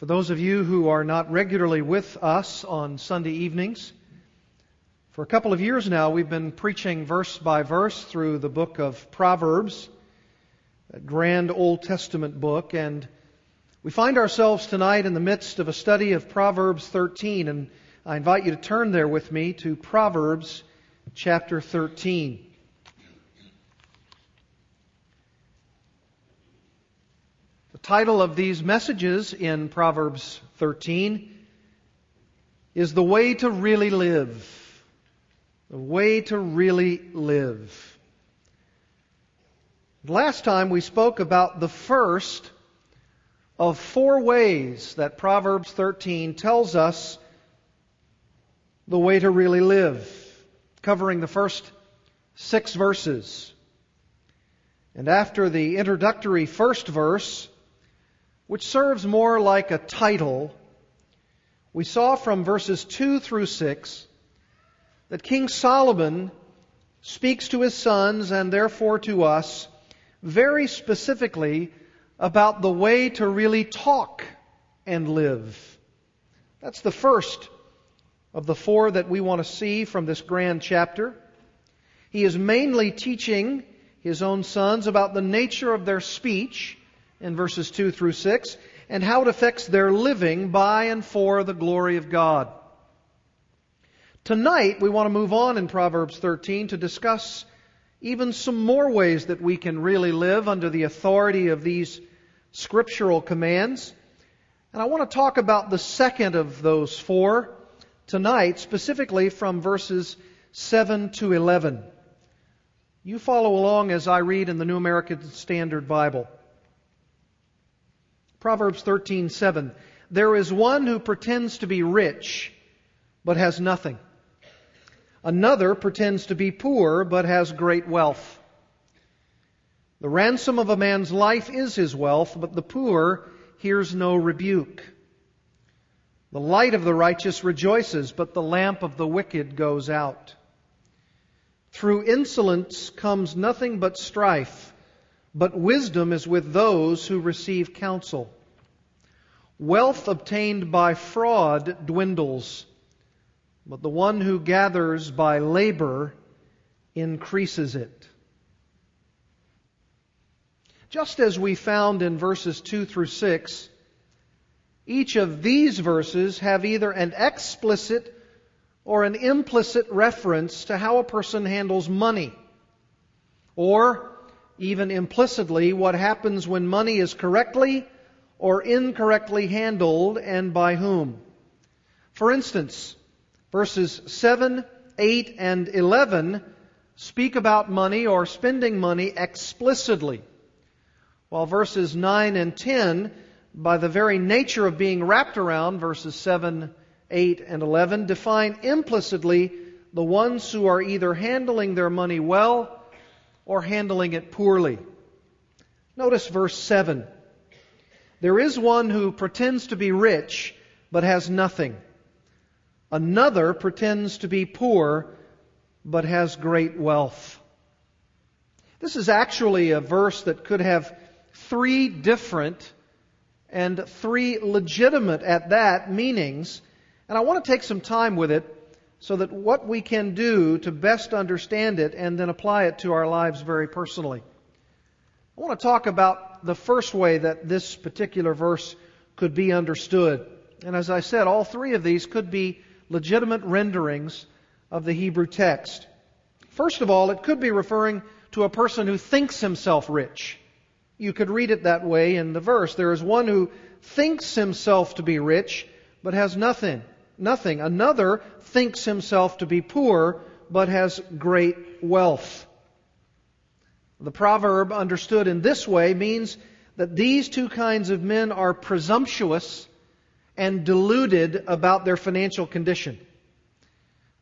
For those of you who are not regularly with us on Sunday evenings, for a couple of years now we've been preaching verse by verse through the book of Proverbs, a grand Old Testament book, and we find ourselves tonight in the midst of a study of Proverbs 13, and I invite you to turn there with me to Proverbs chapter 13. Title of these messages in Proverbs 13 is The Way to Really Live. The Way to Really Live. Last time we spoke about the first of four ways that Proverbs 13 tells us the way to really live, covering the first six verses. And after the introductory first verse, which serves more like a title, we saw from verses 2 through 6 that King Solomon speaks to his sons and therefore to us very specifically about the way to really talk and live. That's the first of the four that we want to see from this grand chapter. He is mainly teaching his own sons about the nature of their speech in verses 2 through 6 and how it affects their living by and for the glory of God. Tonight, we want to move on in Proverbs 13 to discuss even some more ways that we can really live under the authority of these scriptural commands. And I want to talk about the second of those four tonight, specifically from verses 7 to 11. You follow along as I read in the New American Standard Bible. Proverbs 13:7 There is one who pretends to be rich but has nothing. Another pretends to be poor but has great wealth. The ransom of a man's life is his wealth, but the poor hears no rebuke. The light of the righteous rejoices, but the lamp of the wicked goes out. Through insolence comes nothing but strife but wisdom is with those who receive counsel. Wealth obtained by fraud dwindles, but the one who gathers by labor increases it. Just as we found in verses 2 through 6, each of these verses have either an explicit or an implicit reference to how a person handles money, or even implicitly, what happens when money is correctly or incorrectly handled and by whom. For instance, verses 7, 8, and 11 speak about money or spending money explicitly, while verses 9 and 10, by the very nature of being wrapped around verses 7, 8, and 11, define implicitly the ones who are either handling their money well or handling it poorly. Notice verse 7. There is one who pretends to be rich but has nothing. Another pretends to be poor but has great wealth. This is actually a verse that could have three different and three legitimate at that meanings. And I want to take some time with it so that what we can do to best understand it and then apply it to our lives very personally. I want to talk about the first way that this particular verse could be understood. And as I said, all three of these could be legitimate renderings of the Hebrew text. First of all, it could be referring to a person who thinks himself rich. You could read it that way in the verse. There is one who thinks himself to be rich, but has nothing nothing. Another thinks himself to be poor, but has great wealth. The proverb understood in this way means that these two kinds of men are presumptuous and deluded about their financial condition.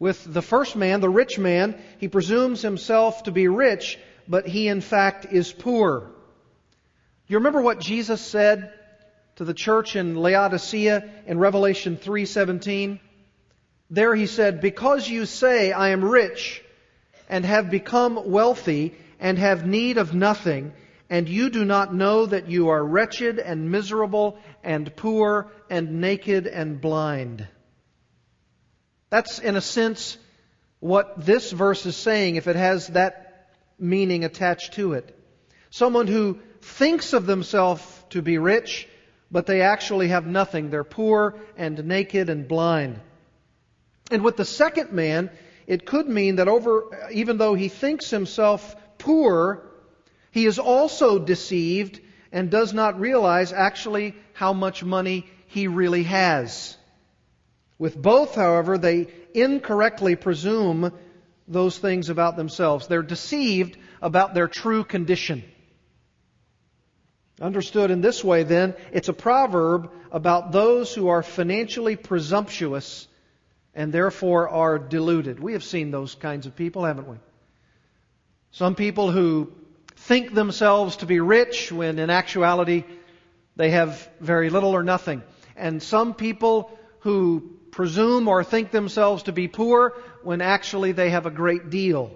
With the first man, the rich man, he presumes himself to be rich, but he in fact is poor. You remember what Jesus said to the church in Laodicea in Revelation 3:17. There he said, "Because you say I am rich and have become wealthy and have need of nothing, and you do not know that you are wretched and miserable and poor and naked and blind. That's, in a sense, what this verse is saying if it has that meaning attached to it. Someone who thinks of themselves to be rich, but they actually have nothing. They're poor and naked and blind. And with the second man, it could mean that over, even though he thinks himself poor, he is also deceived and does not realize actually how much money he really has. With both, however, they incorrectly presume those things about themselves. They're deceived about their true condition. Understood in this way, then, it's a proverb about those who are financially presumptuous and therefore are deluded. We have seen those kinds of people, haven't we? Some people who think themselves to be rich when in actuality they have very little or nothing. And some people who presume or think themselves to be poor when actually they have a great deal.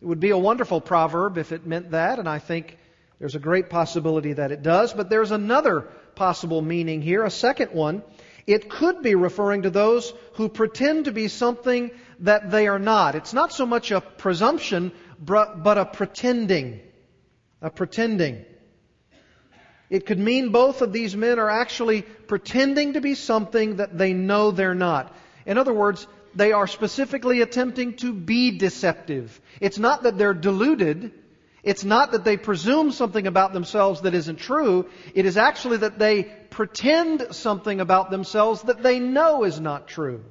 It would be a wonderful proverb if it meant that, and I think there's a great possibility that it does, but there's another possible meaning here, a second one. It could be referring to those who pretend to be something that they are not. It's not so much a presumption, but a pretending. A pretending. It could mean both of these men are actually pretending to be something that they know they're not. In other words, they are specifically attempting to be deceptive. It's not that they're deluded. It's not that they presume something about themselves that isn't true. It is actually that they pretend something about themselves that they know is not true.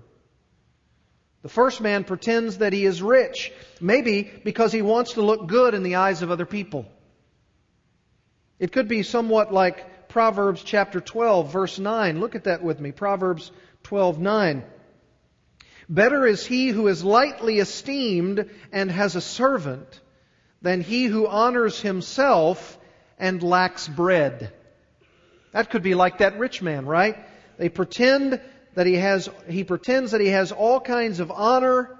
The first man pretends that he is rich, maybe because he wants to look good in the eyes of other people. It could be somewhat like Proverbs chapter 12 verse 9. Look at that with me. Proverbs 12:9. Better is he who is lightly esteemed and has a servant than he who honors himself and lacks bread. That could be like that rich man, right? They pretend that he has, he pretends that he has all kinds of honor.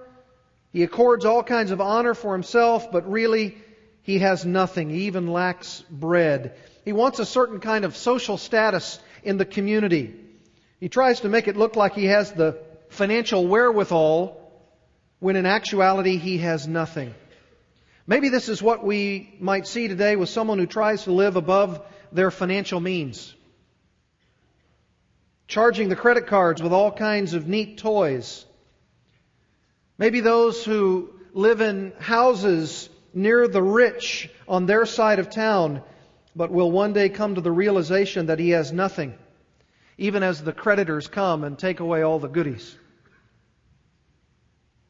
He accords all kinds of honor for himself, but really he has nothing. He even lacks bread. He wants a certain kind of social status in the community. He tries to make it look like he has the financial wherewithal when in actuality he has nothing. Maybe this is what we might see today with someone who tries to live above their financial means charging the credit cards with all kinds of neat toys. Maybe those who live in houses near the rich on their side of town, but will one day come to the realization that he has nothing, even as the creditors come and take away all the goodies.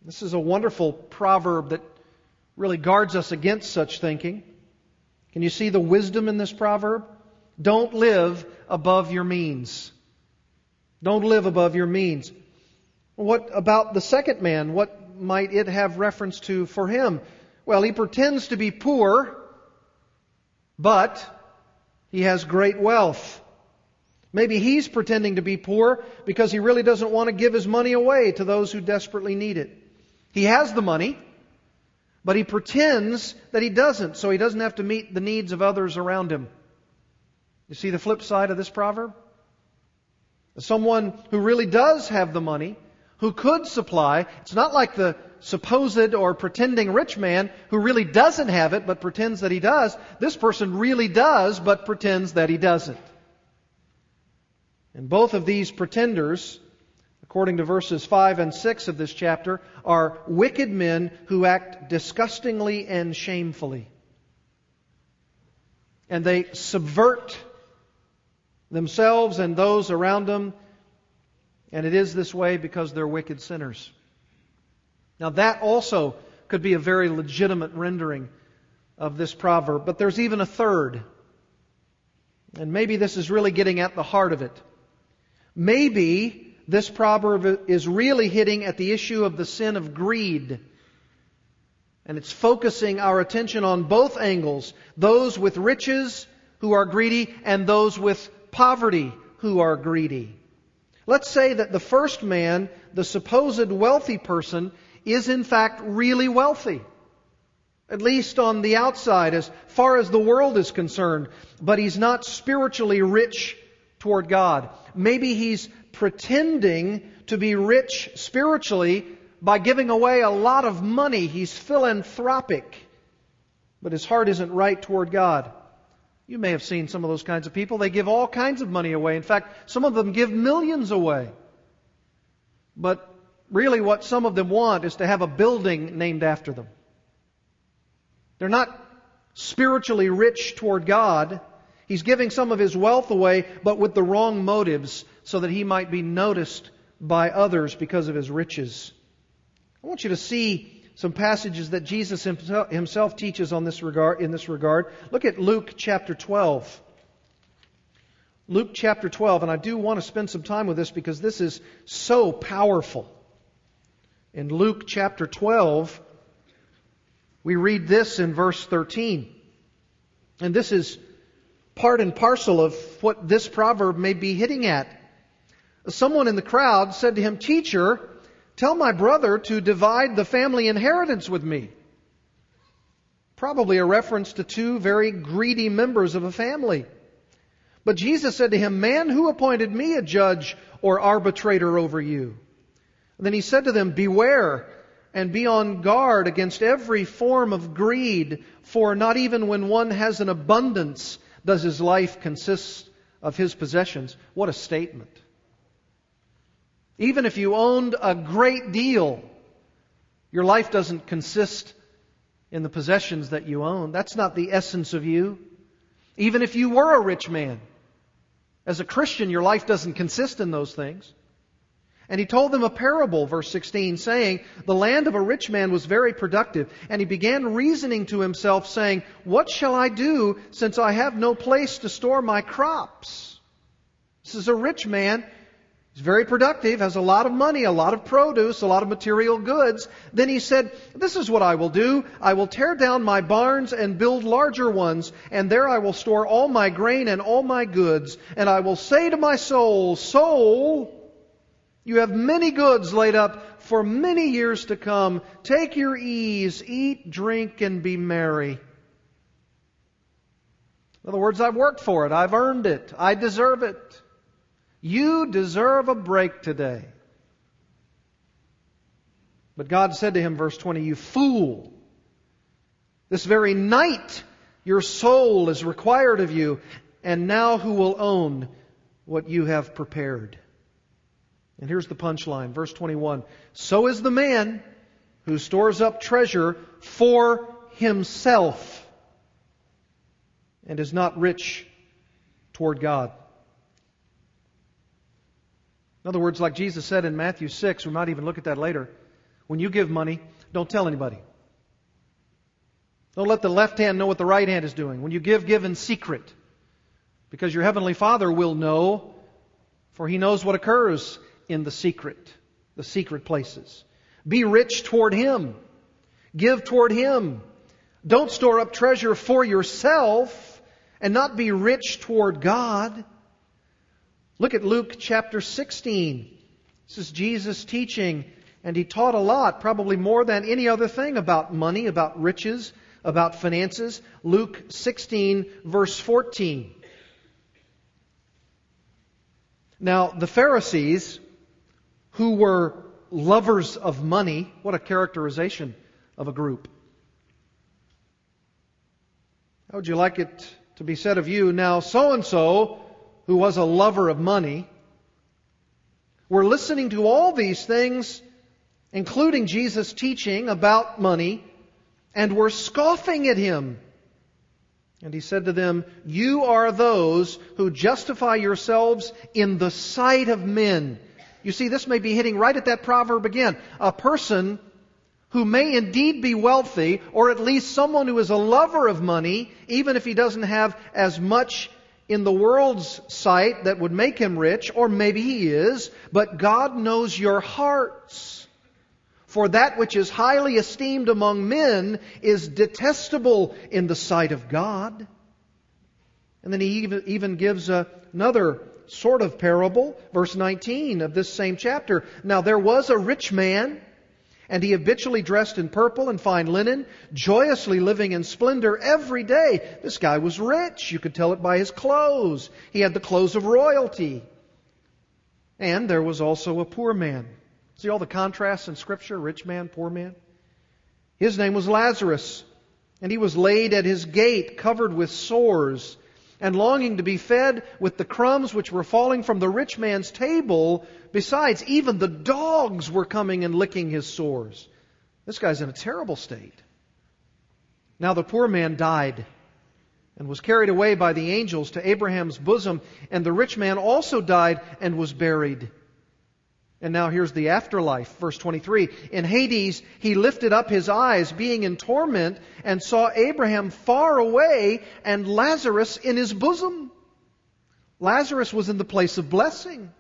This is a wonderful proverb that really guards us against such thinking. Can you see the wisdom in this proverb? Don't live above your means. Don't live above your means. What about the second man? What might it have reference to for him? Well, he pretends to be poor, but he has great wealth. Maybe he's pretending to be poor because he really doesn't want to give his money away to those who desperately need it. He has the money, but he pretends that he doesn't, so he doesn't have to meet the needs of others around him. You see the flip side of this proverb? Someone who really does have the money, who could supply. It's not like the supposed or pretending rich man who really doesn't have it but pretends that he does. This person really does but pretends that he doesn't. And both of these pretenders, according to verses 5 and 6 of this chapter, are wicked men who act disgustingly and shamefully. And they subvert themselves and those around them. And it is this way because they're wicked sinners. Now, that also could be a very legitimate rendering of this proverb, but there's even a third. And maybe this is really getting at the heart of it. Maybe this proverb is really hitting at the issue of the sin of greed. And it's focusing our attention on both angles those with riches who are greedy and those with poverty who are greedy. Let's say that the first man, the supposed wealthy person, is in fact really wealthy. at least on the outside, as far as the world is concerned, but he's not spiritually rich toward God. Maybe he's pretending to be rich spiritually by giving away a lot of money. He's philanthropic, but his heart isn't right toward God. You may have seen some of those kinds of people. They give all kinds of money away. In fact, some of them give millions away. But really, what some of them want is to have a building named after them. They're not spiritually rich toward God. He's giving some of his wealth away, but with the wrong motives, so that he might be noticed by others because of his riches. I want you to see some passages that Jesus himself teaches on this regard, in this regard. Look at Luke chapter 12. Luke chapter 12, and I do want to spend some time with this because this is so powerful. In Luke chapter 12, we read this in verse 13. And this is part and parcel of what this proverb may be hitting at. Someone in the crowd said to him, Teacher, tell my brother to divide the family inheritance with me. Probably a reference to two very greedy members of a family. But Jesus said to him, Man, who appointed me a judge or arbitrator over you? And then he said to them, Beware and be on guard against every form of greed, for not even when one has an abundance does his life consist of his possessions. What a statement. Even if you owned a great deal, your life doesn't consist in the possessions that you own. That's not the essence of you. Even if you were a rich man, as a Christian, your life doesn't consist in those things. And he told them a parable, verse 16, saying, The land of a rich man was very productive. And he began reasoning to himself, saying, What shall I do since I have no place to store my crops? This is a rich man. He's very productive, has a lot of money, a lot of produce, a lot of material goods. Then he said, This is what I will do. I will tear down my barns and build larger ones, and there I will store all my grain and all my goods. And I will say to my soul, Soul, you have many goods laid up for many years to come. Take your ease, eat, drink, and be merry. In other words, I've worked for it. I've earned it. I deserve it. You deserve a break today. But God said to him, verse 20, You fool! This very night your soul is required of you, and now who will own what you have prepared? And here's the punchline, verse 21. So is the man who stores up treasure for himself and is not rich toward God. In other words, like Jesus said in Matthew 6, we might even look at that later. When you give money, don't tell anybody. Don't let the left hand know what the right hand is doing. When you give, give in secret. Because your heavenly Father will know, for he knows what occurs in the secret, the secret places. Be rich toward Him. Give toward Him. Don't store up treasure for yourself and not be rich toward God. Look at Luke chapter 16. This is Jesus teaching, and he taught a lot, probably more than any other thing about money, about riches, about finances. Luke 16, verse 14. Now, the Pharisees who were lovers of money. What a characterization of a group. How would you like it to be said of you? Now, so and so, who was a lover of money, were listening to all these things, including Jesus' teaching about money, and were scoffing at him. And he said to them, You are those who justify yourselves in the sight of men. You see, this may be hitting right at that proverb again. A person who may indeed be wealthy, or at least someone who is a lover of money, even if he doesn't have as much in the world's sight that would make him rich, or maybe he is, but God knows your hearts. For that which is highly esteemed among men is detestable in the sight of God. And then he even, gives another sort of parable, verse 19 of this same chapter. Now there was a rich man, And he habitually dressed in purple and fine linen, joyously living in splendor every day. This guy was rich. You could tell it by his clothes. He had the clothes of royalty. And there was also a poor man. See all the contrasts in Scripture? Rich man, poor man. His name was Lazarus, and he was laid at his gate, covered with sores, and longing to be fed with the crumbs which were falling from the rich man's table. Besides, even the dogs were coming and licking his sores. This guy's in a terrible state. Now the poor man died and was carried away by the angels to Abraham's bosom, and the rich man also died and was buried. And now here's the afterlife, verse 23. In Hades, he lifted up his eyes, being in torment, and saw Abraham far away and Lazarus in his bosom. Lazarus was in the place of blessing.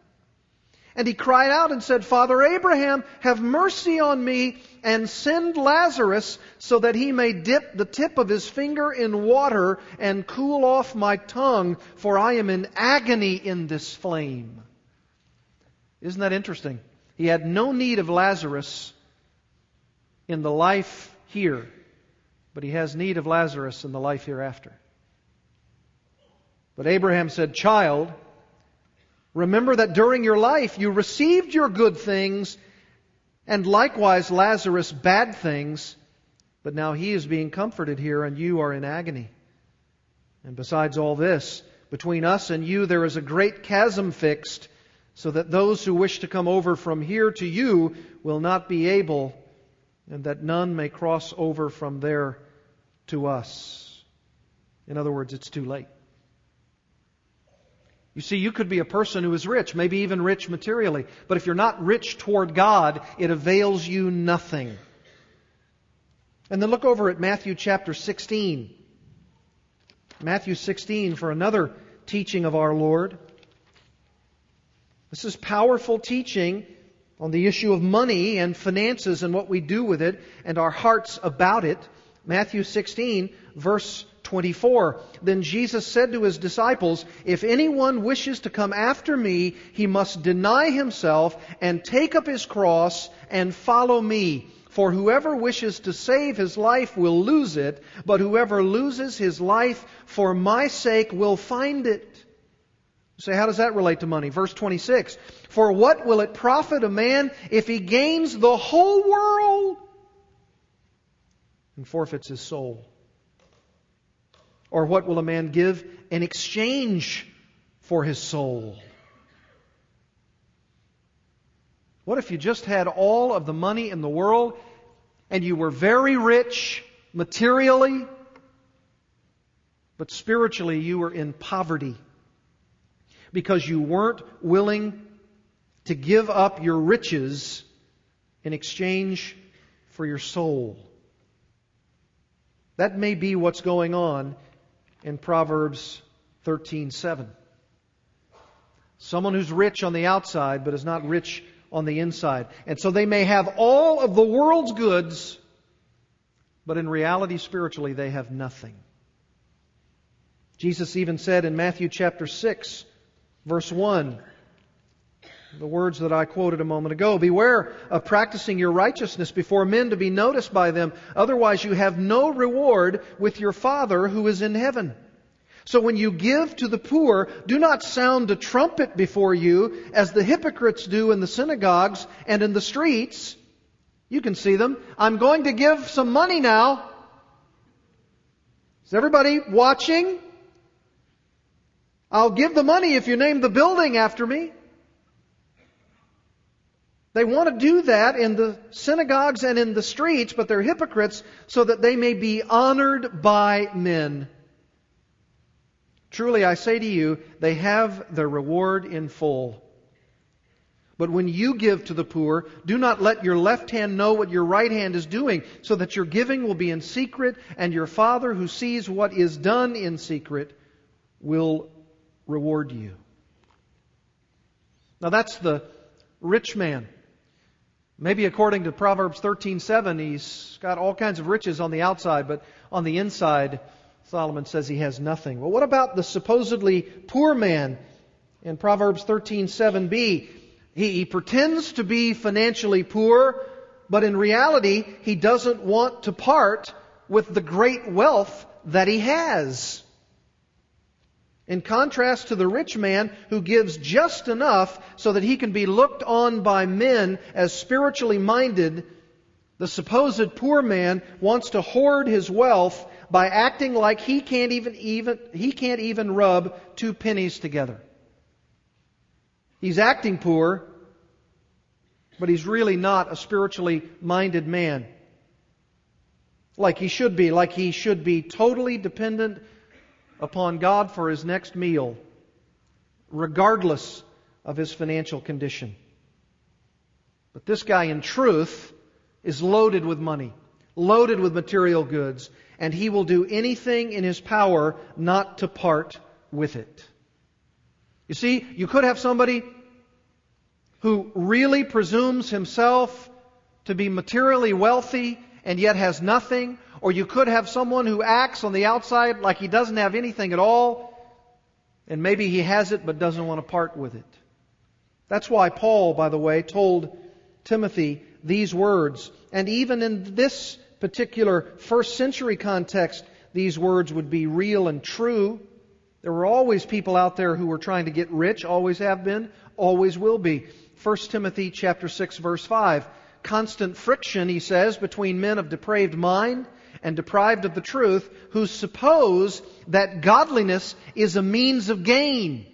And he cried out and said, Father Abraham, have mercy on me and send Lazarus so that he may dip the tip of his finger in water and cool off my tongue, for I am in agony in this flame. Isn't that interesting? He had no need of Lazarus in the life here, but he has need of Lazarus in the life hereafter. But Abraham said, Child, remember that during your life you received your good things, and likewise Lazarus bad things, but now he is being comforted here, and you are in agony. And besides all this, between us and you there is a great chasm fixed so that those who wish to come over from here to you will not be able, and that none may cross over from there to us. In other words, it's too late. You see, you could be a person who is rich, maybe even rich materially, but if you're not rich toward God, it avails you nothing. And then look over at Matthew chapter 16. Matthew 16 for another teaching of our Lord. This is powerful teaching on the issue of money and finances and what we do with it and our hearts about it. Matthew 16, verse 24. Then Jesus said to his disciples, If anyone wishes to come after me, he must deny himself and take up his cross and follow me. For whoever wishes to save his life will lose it, but whoever loses his life for my sake will find it. Say, how does that relate to money? Verse 26. For what will it profit a man if he gains the whole world and forfeits his soul? Or what will a man give in exchange for his soul? What if you just had all of the money in the world and you were very rich materially, but spiritually you were in poverty? Because you weren't willing to give up your riches in exchange for your soul. That may be what's going on in Proverbs 13:7. Someone who's rich on the outside but is not rich on the inside. And so they may have all of the world's goods, but in reality spiritually they have nothing. Jesus even said in Matthew chapter 6, Verse 1, the words that I quoted a moment ago. Beware of practicing your righteousness before men to be noticed by them. Otherwise, you have no reward with your Father who is in heaven. So when you give to the poor, do not sound a trumpet before you as the hypocrites do in the synagogues and in the streets. You can see them. I'm going to give some money now. Is everybody watching? I'll give the money if you name the building after me. They want to do that in the synagogues and in the streets, but they're hypocrites so that they may be honored by men. Truly, I say to you, they have their reward in full. But when you give to the poor, do not let your left hand know what your right hand is doing, so that your giving will be in secret, and your Father who sees what is done in secret will reward you. Now that's the rich man. Maybe according to Proverbs 13:7, he's got all kinds of riches on the outside, but on the inside, Solomon says he has nothing. Well, what about the supposedly poor man in Proverbs 13:7b? He, he pretends to be financially poor, but in reality, he doesn't want to part with the great wealth that he has. In contrast to the rich man who gives just enough so that he can be looked on by men as spiritually minded, the supposed poor man wants to hoard his wealth by acting like he can't even, even, he can't even rub two pennies together. He's acting poor, but he's really not a spiritually minded man. Like he should be, like he should be totally dependent upon God for his next meal, regardless of his financial condition. But this guy, in truth, is loaded with money, loaded with material goods, and he will do anything in his power not to part with it. You see, you could have somebody who really presumes himself to be materially wealthy and yet has nothing, or you could have someone who acts on the outside like he doesn't have anything at all, and maybe he has it but doesn't want to part with it. That's why Paul, by the way, told Timothy these words. And even in this particular first century context, these words would be real and true. There were always people out there who were trying to get rich, always have been, always will be. 1 Timothy chapter 6 verse 5. Constant friction, he says, between men of depraved mind and deprived of the truth who suppose that godliness is a means of gain.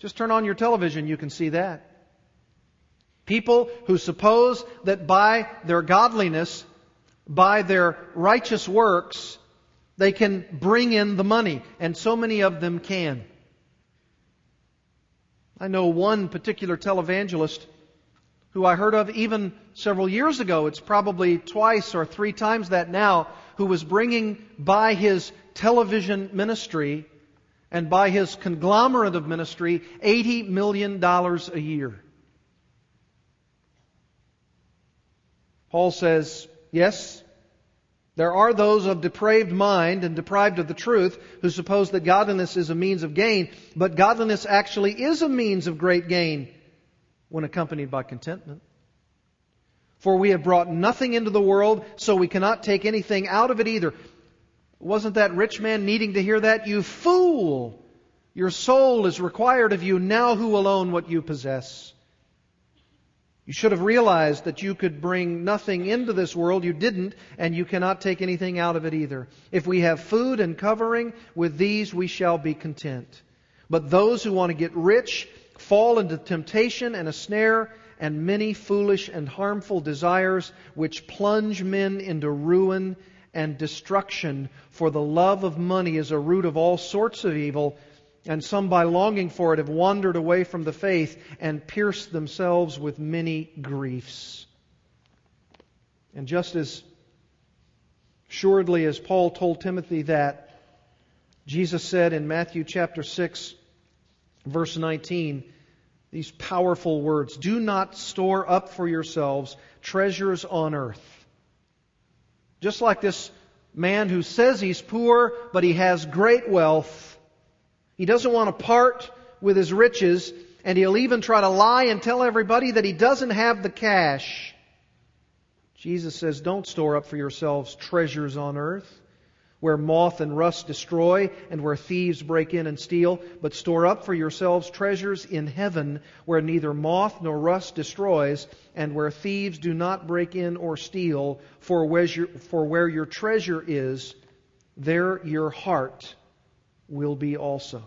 Just turn on your television, you can see that. People who suppose that by their godliness, by their righteous works, they can bring in the money, and so many of them can. I know one particular televangelist who I heard of even several years ago. It's probably twice or three times that now, who was bringing by his television ministry and by his conglomerate of ministry $80 million a year. Paul says, yes, there are those of depraved mind and deprived of the truth who suppose that godliness is a means of gain, but godliness actually is a means of great gain when accompanied by contentment. For we have brought nothing into the world, so we cannot take anything out of it either. Wasn't that rich man needing to hear that? You fool! Your soul is required of you now who will own what you possess. You should have realized that you could bring nothing into this world. You didn't, and you cannot take anything out of it either. If we have food and covering, with these we shall be content. But those who want to get rich fall into temptation and a snare and many foolish and harmful desires which plunge men into ruin and destruction. For the love of money is a root of all sorts of evil and some by longing for it have wandered away from the faith and pierced themselves with many griefs. And just as assuredly as Paul told Timothy that, Jesus said in Matthew chapter 6, verse 19, these powerful words Do not store up for yourselves treasures on earth. Just like this man who says he's poor, but he has great wealth he doesn't want to part with his riches, and he'll even try to lie and tell everybody that he doesn't have the cash. Jesus says, Don't store up for yourselves treasures on earth, where moth and rust destroy, and where thieves break in and steal, but store up for yourselves treasures in heaven, where neither moth nor rust destroys, and where thieves do not break in or steal, for where your, treasure is, there your heart will be also.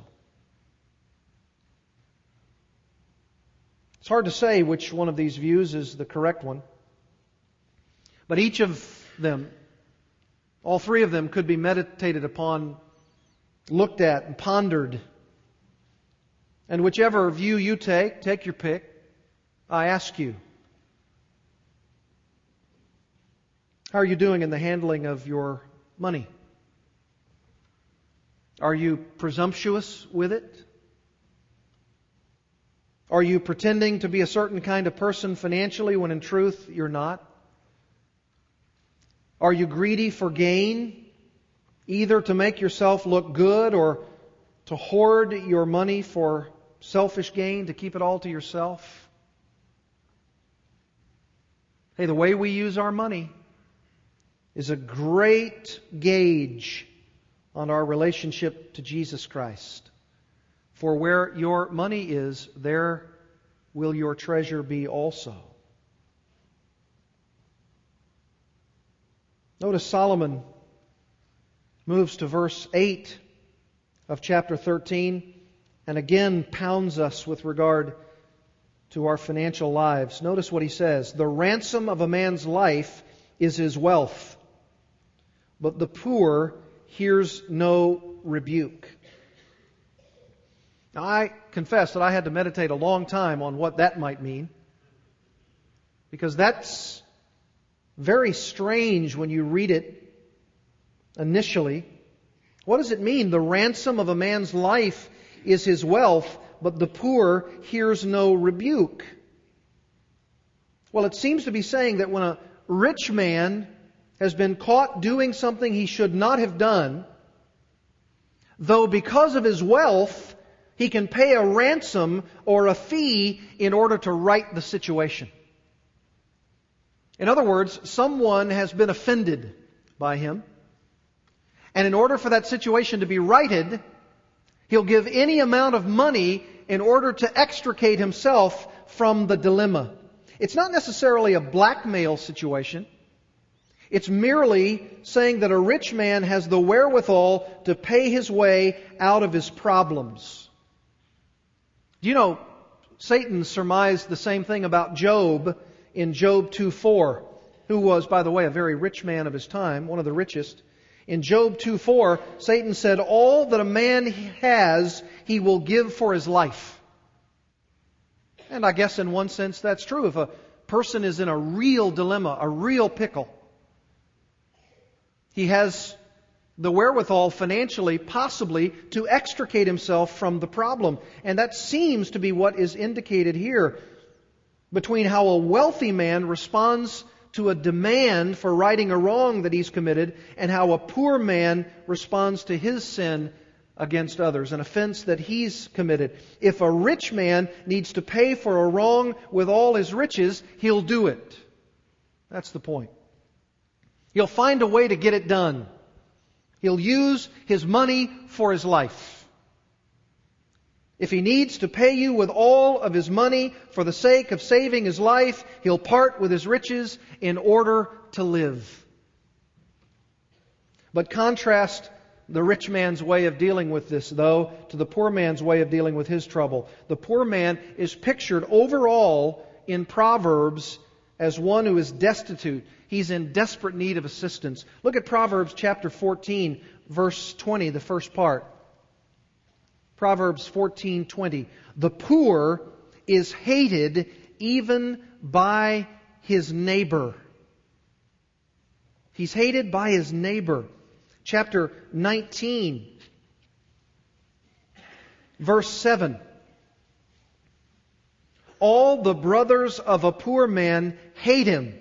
It's hard to say which one of these views is the correct one. But each of them, all three of them, could be meditated upon, looked at, and pondered. And whichever view you take, take your pick, I ask you. How are you doing in the handling of your money? Are you presumptuous with it? Are you pretending to be a certain kind of person financially when in truth you're not? Are you greedy for gain, either to make yourself look good or to hoard your money for selfish gain, to keep it all to yourself? Hey, the way we use our money is a great gauge on our relationship to Jesus Christ. For where your money is, there will your treasure be also. Notice Solomon moves to verse 8 of chapter 13 and again pounds us with regard to our financial lives. Notice what he says The ransom of a man's life is his wealth, but the poor hears no rebuke. Now, I confess that I had to meditate a long time on what that might mean, because that's very strange when you read it initially. What does it mean? The ransom of a man's life is his wealth, but the poor hears no rebuke. Well, it seems to be saying that when a rich man has been caught doing something he should not have done, though because of his wealth, he can pay a ransom or a fee in order to right the situation. In other words, someone has been offended by him, and in order for that situation to be righted, he'll give any amount of money in order to extricate himself from the dilemma. It's not necessarily a blackmail situation. It's merely saying that a rich man has the wherewithal to pay his way out of his problems. Do you know, Satan surmised the same thing about Job in Job 2:4, who was, by the way, a very rich man of his time, one of the richest. In Job 2:4, Satan said, "All that a man has, he will give for his life." And I guess in one sense that's true. If a person is in a real dilemma, a real pickle, he has the wherewithal financially, possibly, to extricate himself from the problem. And that seems to be what is indicated here between how a wealthy man responds to a demand for righting a wrong that he's committed and how a poor man responds to his sin against others, an offense that he's committed. If a rich man needs to pay for a wrong with all his riches, he'll do it. That's the point. He'll find a way to get it done. He'll use his money for his life. If he needs to pay you with all of his money for the sake of saving his life, he'll part with his riches in order to live. But contrast the rich man's way of dealing with this, though, to the poor man's way of dealing with his trouble. The poor man is pictured overall in Proverbs as one who is destitute. He's in desperate need of assistance. Look at Proverbs chapter 14, verse 20, the first part. Proverbs 14:20 The poor is hated even by his neighbor. He's hated by his neighbor. Chapter 19 verse 7 All the brothers of a poor man hate him.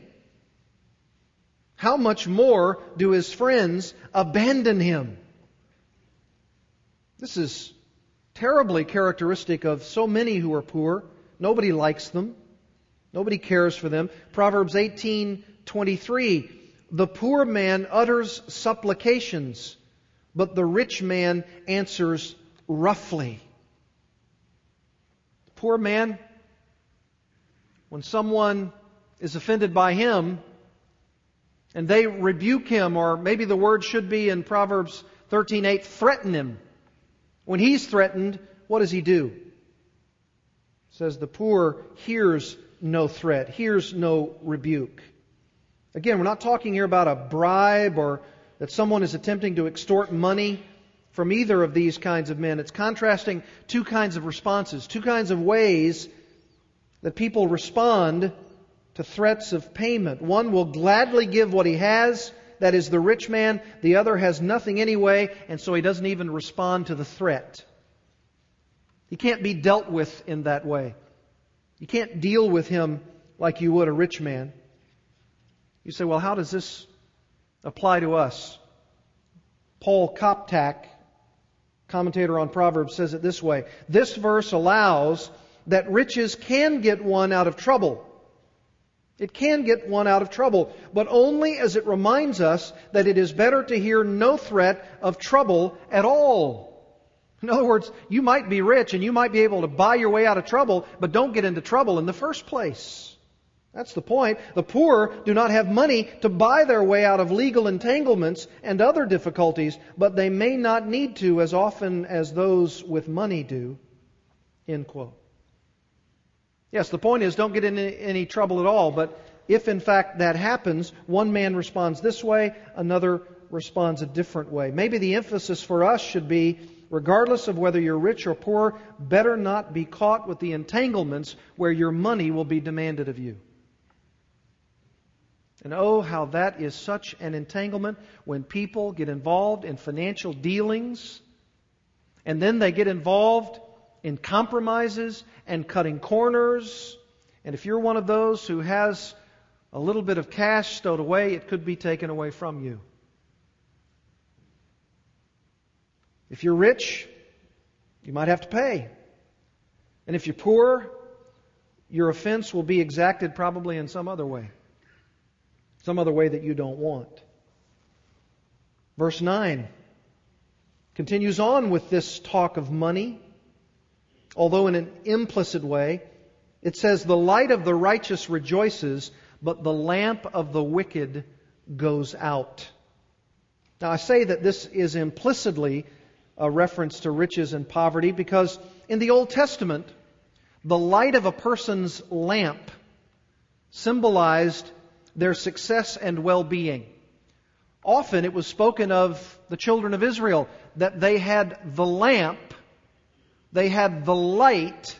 How much more do his friends abandon him? This is terribly characteristic of so many who are poor. Nobody likes them. Nobody cares for them. Proverbs 18:23 The poor man utters supplications, but the rich man answers roughly. The poor man when someone is offended by him and they rebuke him or maybe the word should be in Proverbs 13:8 threaten him when he's threatened, what does he do? It says the poor hears no threat, hears no rebuke. Again, we're not talking here about a bribe or that someone is attempting to extort money from either of these kinds of men. It's contrasting two kinds of responses, two kinds of ways that people respond to threats of payment. One will gladly give what he has that is the rich man. The other has nothing anyway, and so he doesn't even respond to the threat. He can't be dealt with in that way. You can't deal with him like you would a rich man. You say, well, how does this apply to us? Paul Koptak, commentator on Proverbs, says it this way This verse allows that riches can get one out of trouble It can get one out of trouble, but only as it reminds us that it is better to hear no threat of trouble at all. In other words, you might be rich and you might be able to buy your way out of trouble, but don't get into trouble in the first place. That's the point. The poor do not have money to buy their way out of legal entanglements and other difficulties, but they may not need to as often as those with money do. End quote. Yes, the point is don't get in any trouble at all, but if in fact that happens, one man responds this way, another responds a different way. Maybe the emphasis for us should be regardless of whether you're rich or poor, better not be caught with the entanglements where your money will be demanded of you. And oh, how that is such an entanglement when people get involved in financial dealings and then they get involved in compromises and cutting corners. And if you're one of those who has a little bit of cash stowed away, it could be taken away from you. If you're rich, you might have to pay. And if you're poor, your offense will be exacted probably in some other way. Some other way that you don't want. Verse 9 continues on with this talk of money although in an implicit way. It says, The light of the righteous rejoices, but the lamp of the wicked goes out. Now, I say that this is implicitly a reference to riches and poverty because in the Old Testament, the light of a person's lamp symbolized their success and well being. Often it was spoken of the children of Israel that they had the lamp they had the light,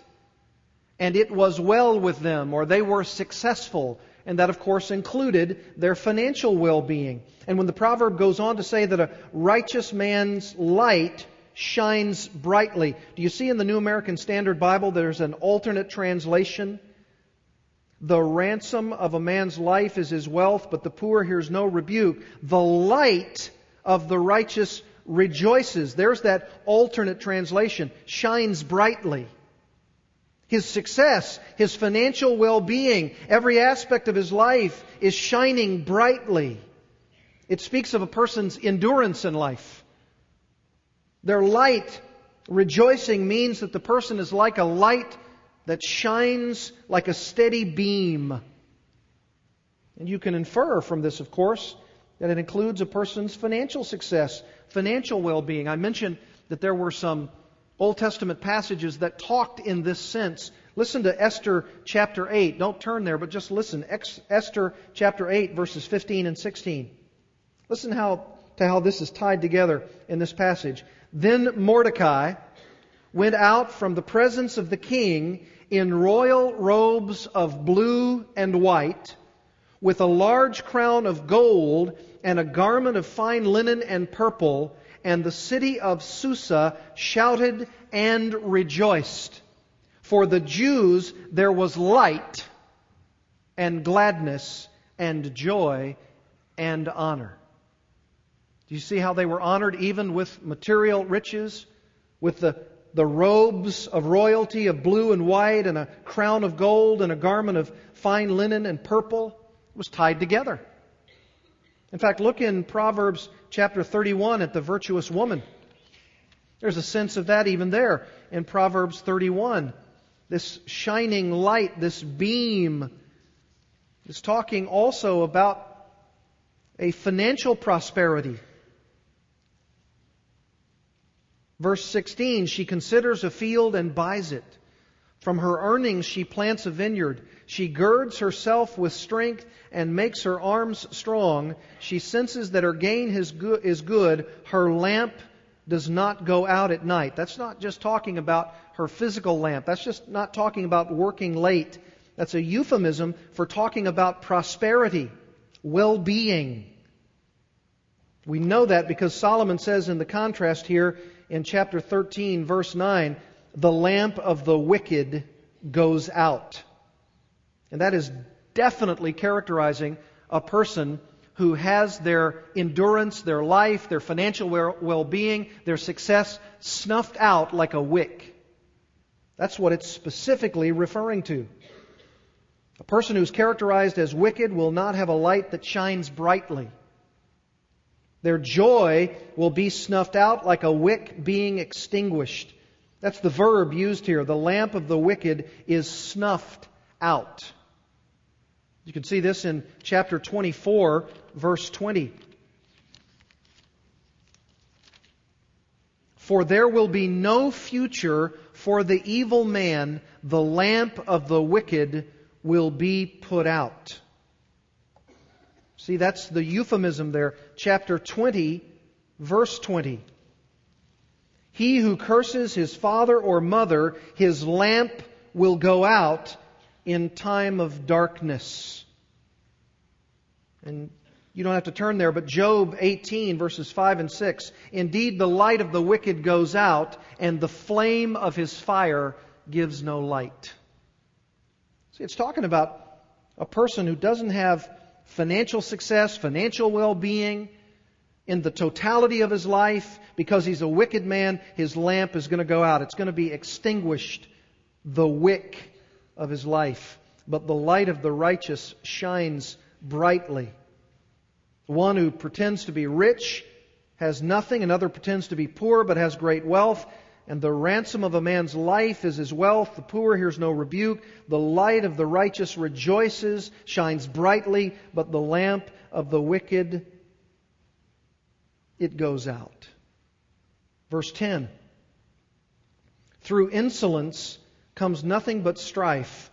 and it was well with them, or they were successful. And that, of course, included their financial well being. And when the proverb goes on to say that a righteous man's light shines brightly, do you see in the New American Standard Bible there's an alternate translation? The ransom of a man's life is his wealth, but the poor hears no rebuke. The light of the righteous rejoices. There's that alternate translation. Shines brightly. His success, his financial well-being, every aspect of his life is shining brightly. It speaks of a person's endurance in life. Their light, rejoicing, means that the person is like a light that shines like a steady beam. And you can infer from this, of course, that it includes a person's financial success, financial well being. I mentioned that there were some Old Testament passages that talked in this sense. Listen to Esther chapter 8. Don't turn there, but just listen. Esther chapter 8, verses 15 and 16. Listen how, to how this is tied together in this passage. Then Mordecai went out from the presence of the king in royal robes of blue and white, with a large crown of gold and a garment of fine linen and purple, and the city of Susa shouted and rejoiced. For the Jews there was light and gladness and joy and honor. Do you see how they were honored even with material riches, with the, the robes of royalty of blue and white, and a crown of gold, and a garment of fine linen and purple? It was tied together. In fact, look in Proverbs chapter 31 at the virtuous woman. There's a sense of that even there in Proverbs 31. This shining light, this beam, is talking also about a financial prosperity. Verse 16, she considers a field and buys it. From her earnings, she plants a vineyard. She girds herself with strength and makes her arms strong. She senses that her gain is good. Her lamp does not go out at night. That's not just talking about her physical lamp. That's just not talking about working late. That's a euphemism for talking about prosperity, well being. We know that because Solomon says in the contrast here in chapter 13, verse 9, the lamp of the wicked goes out. And that is definitely characterizing a person who has their endurance, their life, their financial well being, their success snuffed out like a wick. That's what it's specifically referring to. A person who's characterized as wicked will not have a light that shines brightly. Their joy will be snuffed out like a wick being extinguished. That's the verb used here. The lamp of the wicked is snuffed out. You can see this in chapter 24, verse 20. For there will be no future for the evil man, the lamp of the wicked will be put out. See, that's the euphemism there. Chapter 20, verse 20. He who curses his father or mother, his lamp will go out in time of darkness. And you don't have to turn there, but Job 18, verses 5 and 6. Indeed, the light of the wicked goes out, and the flame of his fire gives no light. See, it's talking about a person who doesn't have financial success, financial well being, in the totality of his life, because he's a wicked man, his lamp is going to go out. It's going to be extinguished, the wick of his life. But the light of the righteous shines brightly. One who pretends to be rich has nothing, another pretends to be poor but has great wealth. And the ransom of a man's life is his wealth. The poor hears no rebuke. The light of the righteous rejoices, shines brightly, but the lamp of the wicked it goes out. Verse 10 Through insolence comes nothing but strife,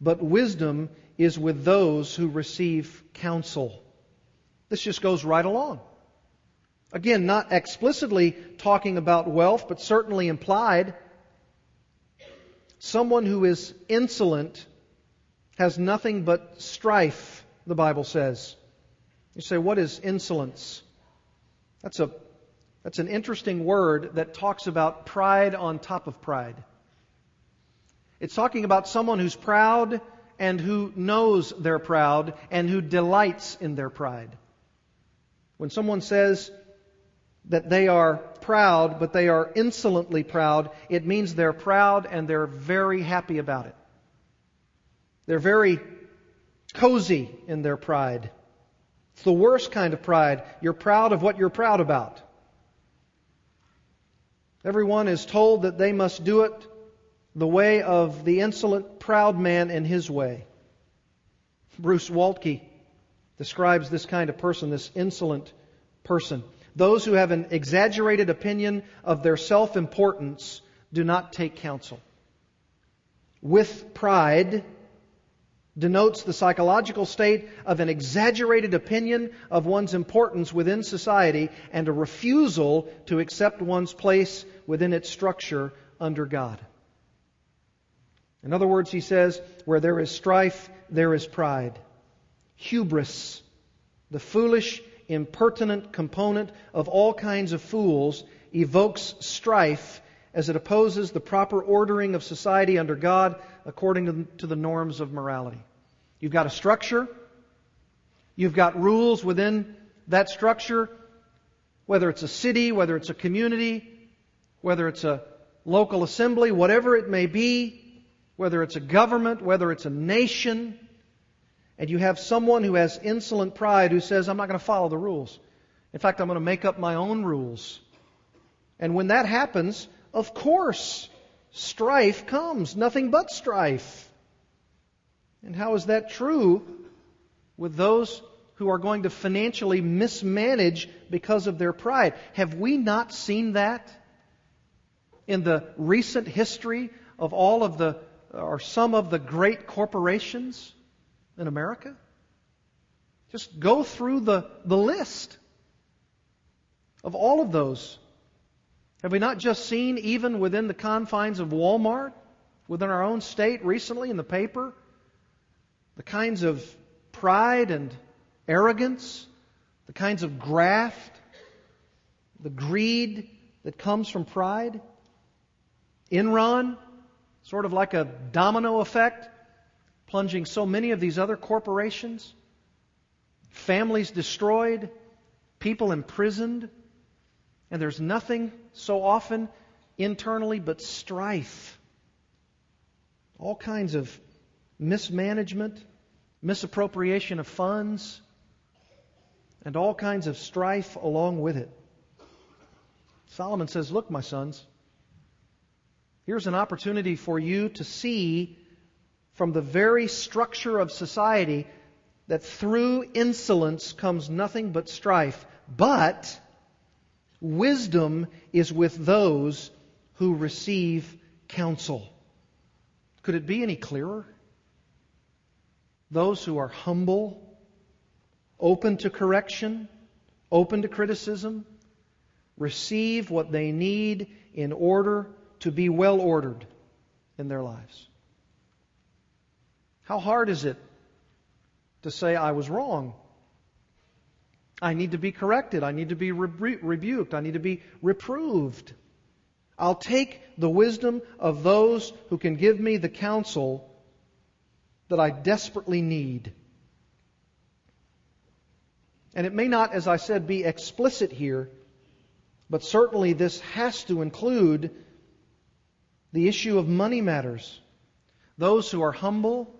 but wisdom is with those who receive counsel. This just goes right along. Again, not explicitly talking about wealth, but certainly implied. Someone who is insolent has nothing but strife, the Bible says. You say, what is insolence? That's, a, that's an interesting word that talks about pride on top of pride. It's talking about someone who's proud and who knows they're proud and who delights in their pride. When someone says that they are proud, but they are insolently proud, it means they're proud and they're very happy about it. They're very cozy in their pride. It's the worst kind of pride. You're proud of what you're proud about. Everyone is told that they must do it the way of the insolent, proud man in his way. Bruce Waltke describes this kind of person, this insolent person. Those who have an exaggerated opinion of their self importance do not take counsel. With pride, denotes the psychological state of an exaggerated opinion of one's importance within society and a refusal to accept one's place within its structure under God. In other words, he says, where there is strife, there is pride. Hubris, the foolish, impertinent component of all kinds of fools, evokes strife as it opposes the proper ordering of society under God according to the norms of morality. You've got a structure. You've got rules within that structure, whether it's a city, whether it's a community, whether it's a local assembly, whatever it may be, whether it's a government, whether it's a nation, and you have someone who has insolent pride who says, I'm not going to follow the rules. In fact, I'm going to make up my own rules. And when that happens, of course, strife comes. Nothing but strife. And how is that true with those who are going to financially mismanage because of their pride? Have we not seen that in the recent history of all of the, or some of the great corporations in America? Just go through the, the list of all of those. Have we not just seen, even within the confines of Walmart, within our own state recently in the paper, the kinds of pride and arrogance, the kinds of graft, the greed that comes from pride. Enron, sort of like a domino effect, plunging so many of these other corporations, families destroyed, people imprisoned, and there's nothing so often internally but strife. All kinds of mismanagement, misappropriation of funds, and all kinds of strife along with it. Solomon says, Look, my sons, here's an opportunity for you to see from the very structure of society that through insolence comes nothing but strife. But wisdom is with those who receive counsel. Could it be any clearer? Those who are humble, open to correction, open to criticism, receive what they need in order to be well ordered in their lives. How hard is it to say, I was wrong? I need to be corrected. I need to be rebu- rebuked. I need to be reproved. I'll take the wisdom of those who can give me the counsel that I desperately need. And it may not, as I said, be explicit here, but certainly this has to include the issue of money matters. Those who are humble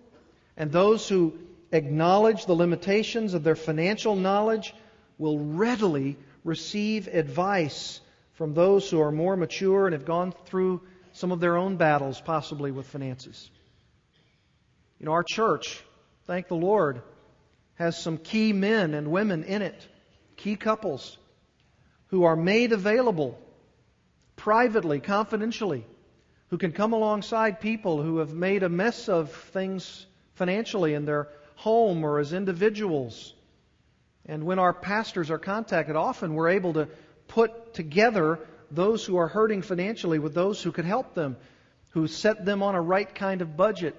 and those who acknowledge the limitations of their financial knowledge will readily receive advice from those who are more mature and have gone through some of their own battles, possibly with finances. You know, our church, thank the Lord, has some key men and women in it, key couples, who are made available privately, confidentially, who can come alongside people who have made a mess of things financially in their home or as individuals. And when our pastors are contacted, often we're able to put together those who are hurting financially with those who could help them, who set them on a right kind of budget,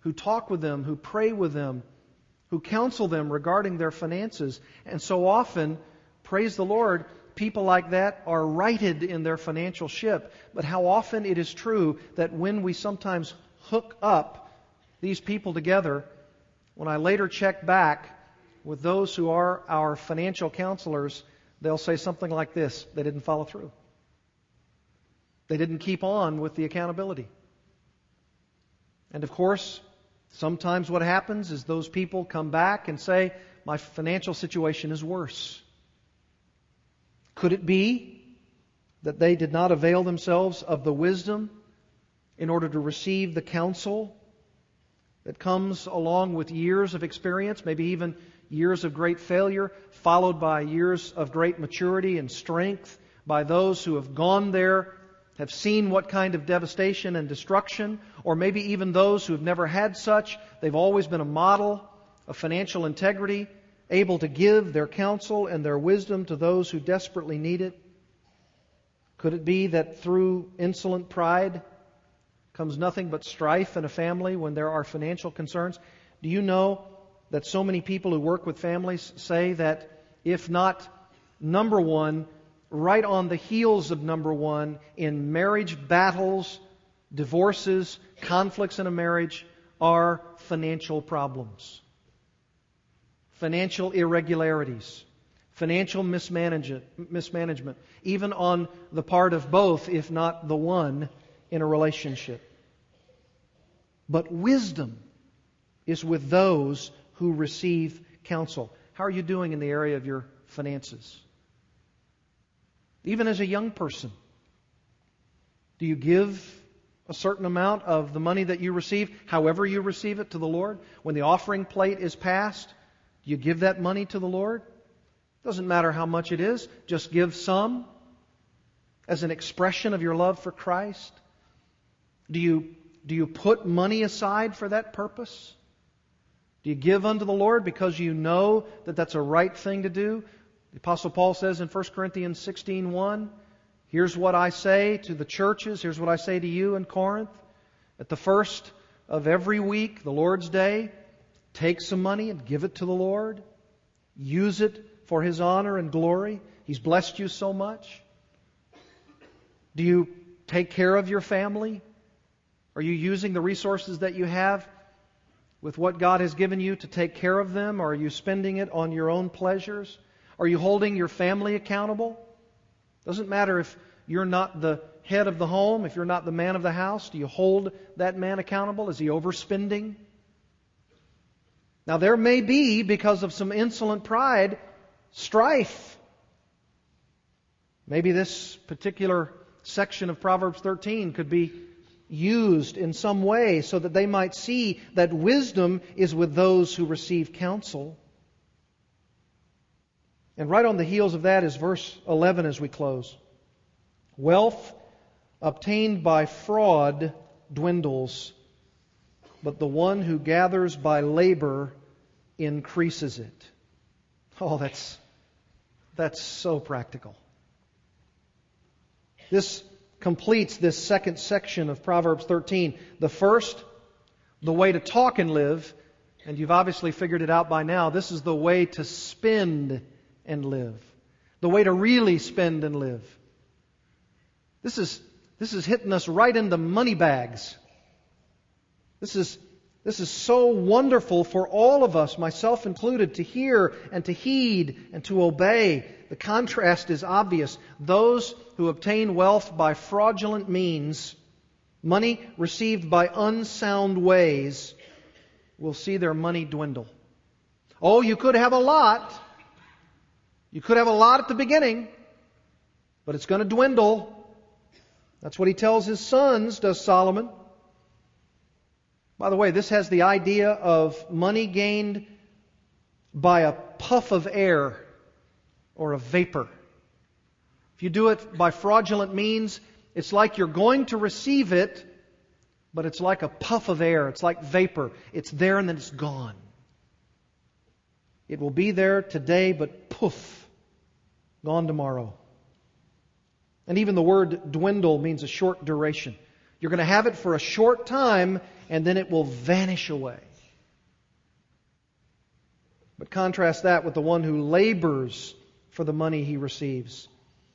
who talk with them, who pray with them, who counsel them regarding their finances. And so often, praise the Lord, people like that are righted in their financial ship. But how often it is true that when we sometimes hook up these people together, when I later check back with those who are our financial counselors, they'll say something like this they didn't follow through. They didn't keep on with the accountability. And of course, sometimes what happens is those people come back and say, My financial situation is worse. Could it be that they did not avail themselves of the wisdom in order to receive the counsel that comes along with years of experience, maybe even years of great failure, followed by years of great maturity and strength by those who have gone there, have seen what kind of devastation and destruction, or maybe even those who have never had such. They've always been a model of financial integrity, able to give their counsel and their wisdom to those who desperately need it. Could it be that through insolent pride comes nothing but strife in a family when there are financial concerns? Do you know that so many people who work with families say that if not number one, right on the heels of number one in marriage battles, divorces, conflicts in a marriage are financial problems, financial irregularities, financial mismanagement, even on the part of both, if not the one, in a relationship. But wisdom is with those who receive counsel. How are you doing in the area of your finances? Even as a young person, do you give a certain amount of the money that you receive, however you receive it, to the Lord? When the offering plate is passed, you give that money to the Lord? Doesn't matter how much it is, just give some as an expression of your love for Christ. Do you, do you put money aside for that purpose? Do you give unto the Lord because you know that that's a right thing to do? The Apostle Paul says in 1 Corinthians 16:1, Here's what I say to the churches, here's what I say to you in Corinth. At the first of every week, the Lord's Day, take some money and give it to the Lord. Use it for His honor and glory. He's blessed you so much. Do you take care of your family? Are you using the resources that you have with what God has given you to take care of them? Or are you spending it on your own pleasures? Are you holding your family accountable? Doesn't matter if you're not the head of the home, if you're not the man of the house. Do you hold that man accountable? Is he overspending? Now, there may be, because of some insolent pride, strife. Maybe this particular section of Proverbs 13 could be used in some way so that they might see that wisdom is with those who receive counsel. And right on the heels of that is verse 11 as we close. Wealth obtained by fraud dwindles, but the one who gathers by labor increases it. Oh, that's, that's so practical. This completes this second section of Proverbs 13. The first, the way to talk and live, and you've obviously figured it out by now. This is the way to spend and live. The way to really spend and live. This is, this is hitting us right in the money bags. This is, this is so wonderful for all of us, myself included, to hear and to heed and to obey. The contrast is obvious. Those who obtain wealth by fraudulent means, money received by unsound ways, will see their money dwindle. Oh, you could have a lot. You could have a lot at the beginning, but it's going to dwindle. That's what he tells his sons, does Solomon. By the way, this has the idea of money gained by a puff of air or a vapor. If you do it by fraudulent means, it's like you're going to receive it, but it's like a puff of air. It's like vapor. It's there and then it's gone. It will be there today, but poof, gone tomorrow. And even the word dwindle means a short duration. You're going to have it for a short time, and then it will vanish away. But contrast that with the one who labors for the money he receives.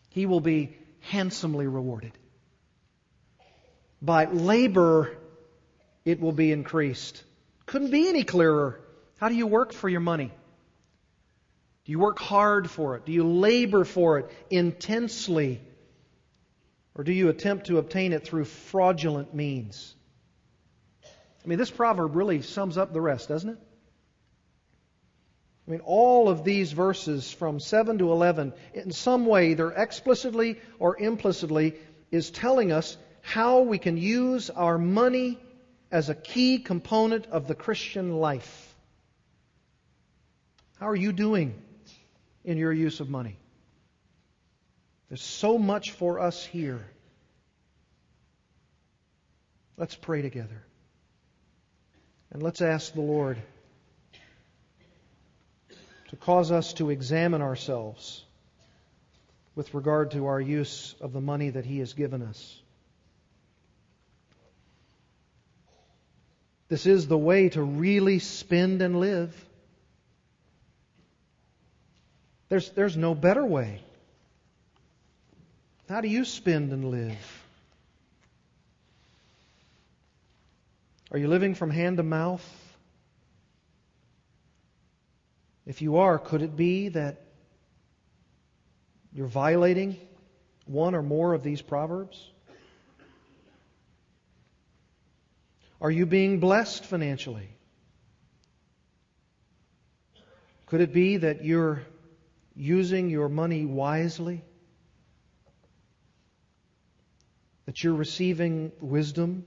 He will be handsomely rewarded. By labor, it will be increased. Couldn't be any clearer. How do you work for your money? Do you work hard for it? Do you labor for it intensely? Or do you attempt to obtain it through fraudulent means? I mean, this proverb really sums up the rest, doesn't it? I mean, all of these verses from 7 to 11, in some way, either explicitly or implicitly, is telling us how we can use our money as a key component of the Christian life. How are you doing in your use of money? There's so much for us here. Let's pray together. And let's ask the Lord to cause us to examine ourselves with regard to our use of the money that He has given us. This is the way to really spend and live. There's, there's no better way. How do you spend and live? Are you living from hand to mouth? If you are, could it be that you're violating one or more of these proverbs? Are you being blessed financially? Could it be that you're using your money wisely? That you're receiving wisdom,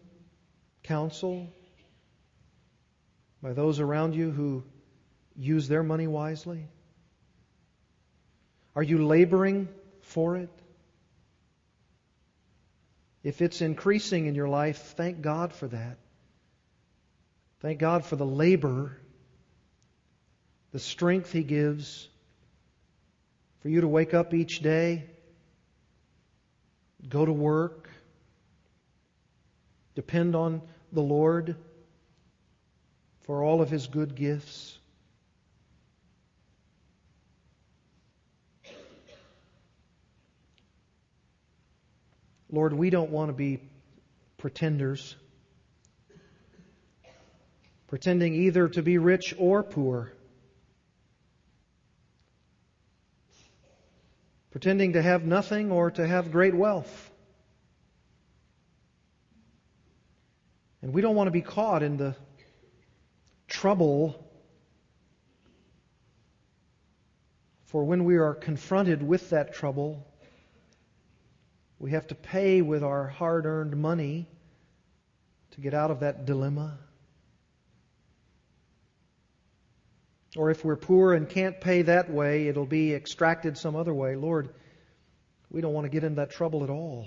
counsel by those around you who use their money wisely? Are you laboring for it? If it's increasing in your life, thank God for that. Thank God for the labor, the strength He gives for you to wake up each day, go to work, depend on the Lord for all of His good gifts. Lord, we don't want to be pretenders, pretending either to be rich or poor, pretending to have nothing or to have great wealth. And we don't want to be caught in the trouble For when we are confronted with that trouble, we have to pay with our hard earned money to get out of that dilemma. Or if we're poor and can't pay that way, it'll be extracted some other way. Lord, we don't want to get in that trouble at all.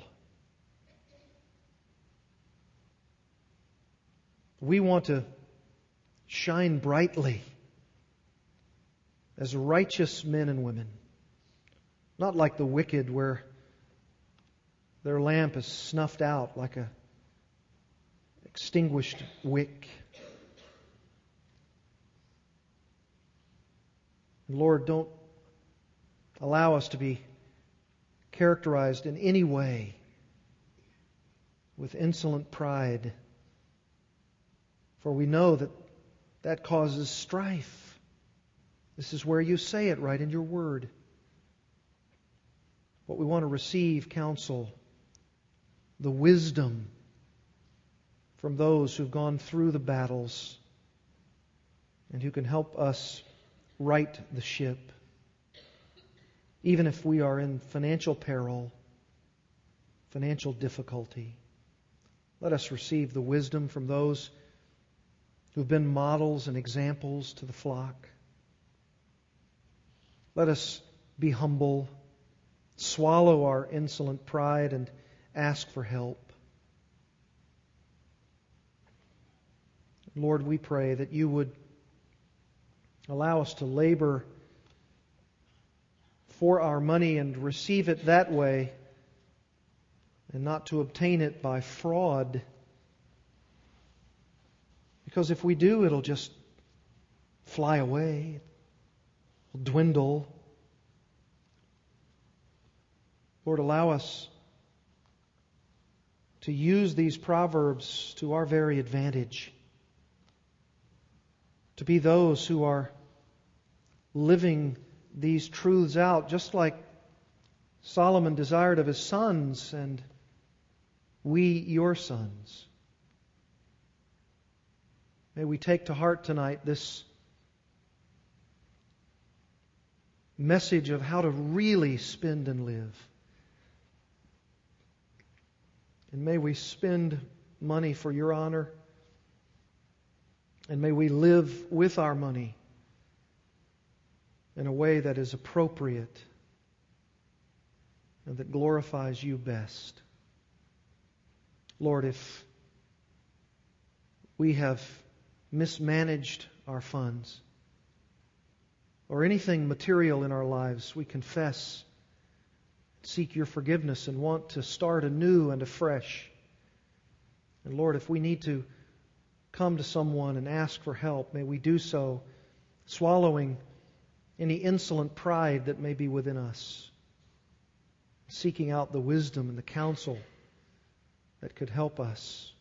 We want to shine brightly as righteous men and women, not like the wicked, where their lamp is snuffed out like a extinguished wick. Lord, don't allow us to be characterized in any way with insolent pride, for we know that that causes strife. This is where you say it right in your word. What we want to receive counsel, the wisdom from those who've gone through the battles and who can help us right the ship. Even if we are in financial peril, financial difficulty, let us receive the wisdom from those who've been models and examples to the flock. Let us be humble, swallow our insolent pride, and ask for help. Lord, we pray that you would allow us to labor for our money and receive it that way and not to obtain it by fraud. Because if we do, it'll just fly away, it'll dwindle. Lord, allow us to use these proverbs to our very advantage to be those who are living these truths out, just like Solomon desired of his sons, and we, your sons. May we take to heart tonight this message of how to really spend and live. And may we spend money for your honor and may we live with our money in a way that is appropriate and that glorifies you best. Lord, if we have mismanaged our funds or anything material in our lives, we confess, seek your forgiveness, and want to start anew and afresh. And Lord, if we need to come to someone and ask for help, may we do so swallowing any insolent pride that may be within us, seeking out the wisdom and the counsel that could help us.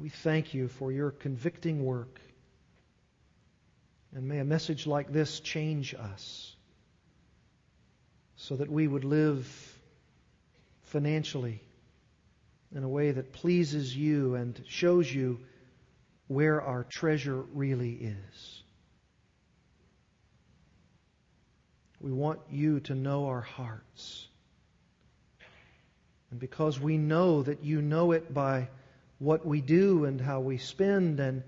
We thank you for your convicting work. And may a message like this change us so that we would live financially in a way that pleases you and shows you where our treasure really is. We want you to know our hearts. And because we know that you know it by what we do and how we spend, and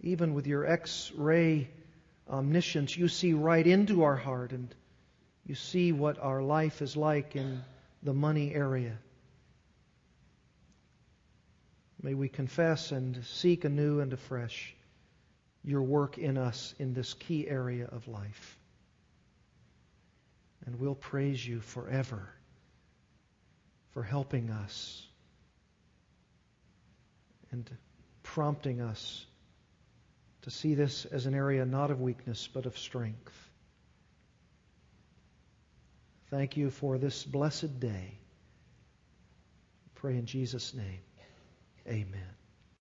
even with your X ray omniscience, you see right into our heart and you see what our life is like in the money area. May we confess and seek anew and afresh your work in us in this key area of life. And we'll praise you forever for helping us and prompting us to see this as an area not of weakness but of strength. Thank you for this blessed day. Pray in Jesus' name. Amen.